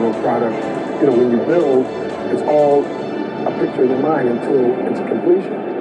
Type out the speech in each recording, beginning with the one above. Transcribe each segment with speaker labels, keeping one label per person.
Speaker 1: final product. You know, when you build, it's all a picture in your mind until it's completion.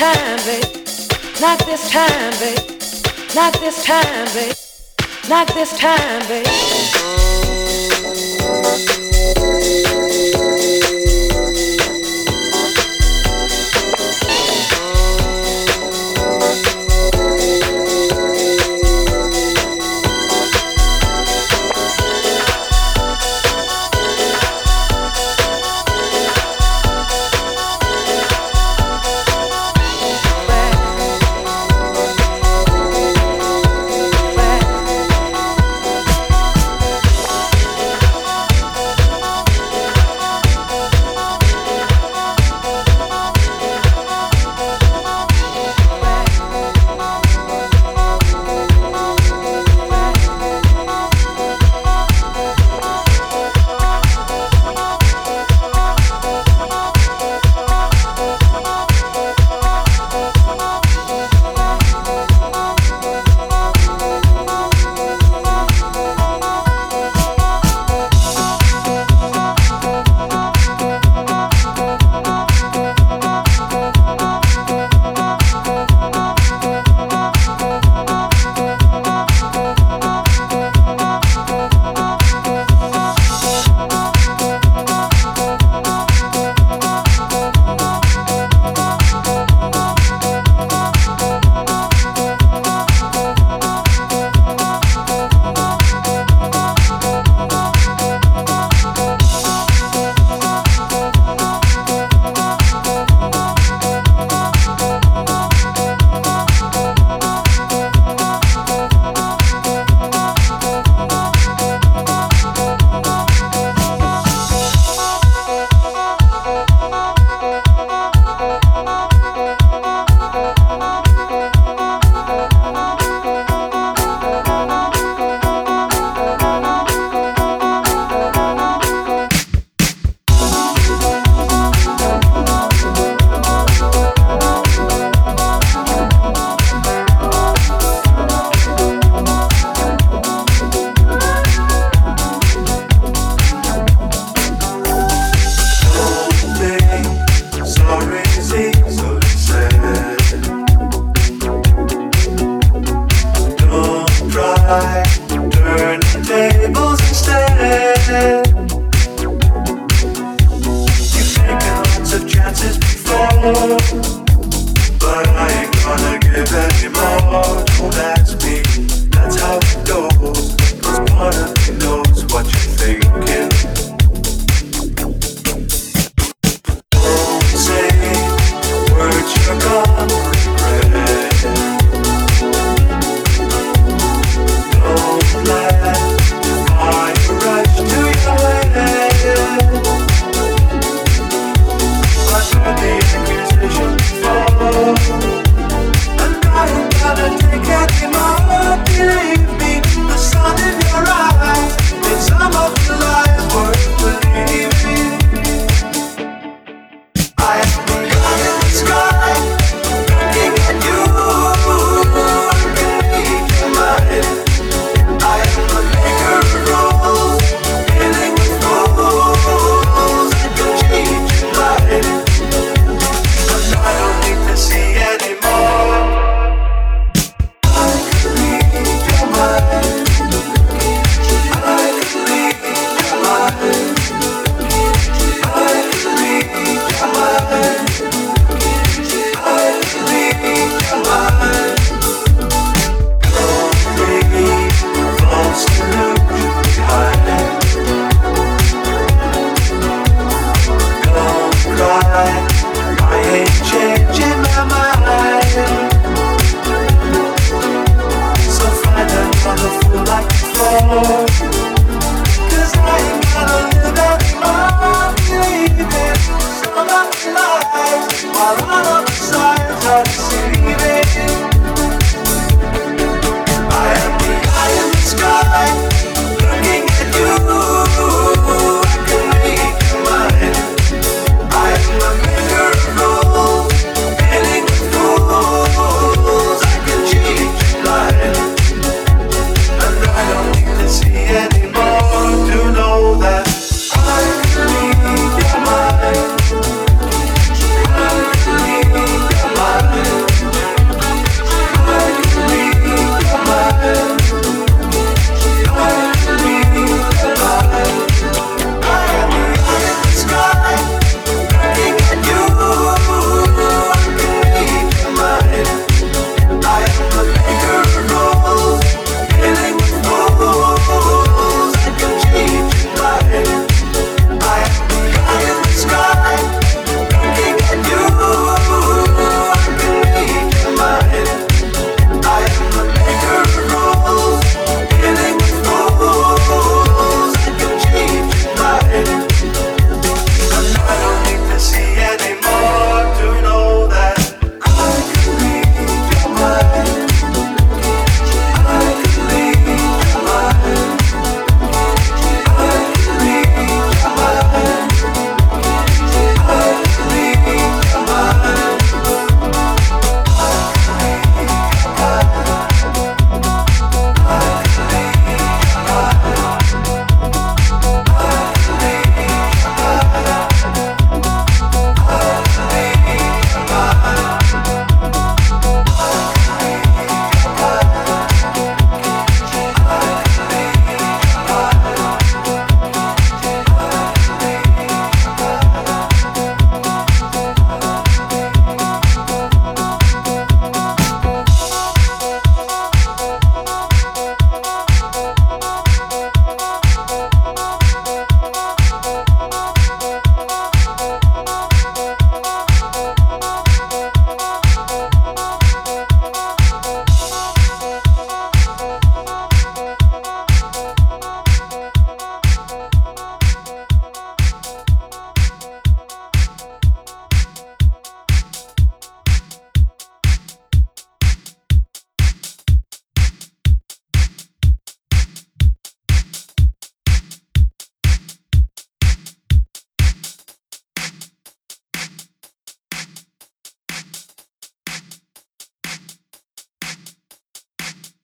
Speaker 2: time, babe. Not this time, babe. Not this time, babe. Not this time, babe.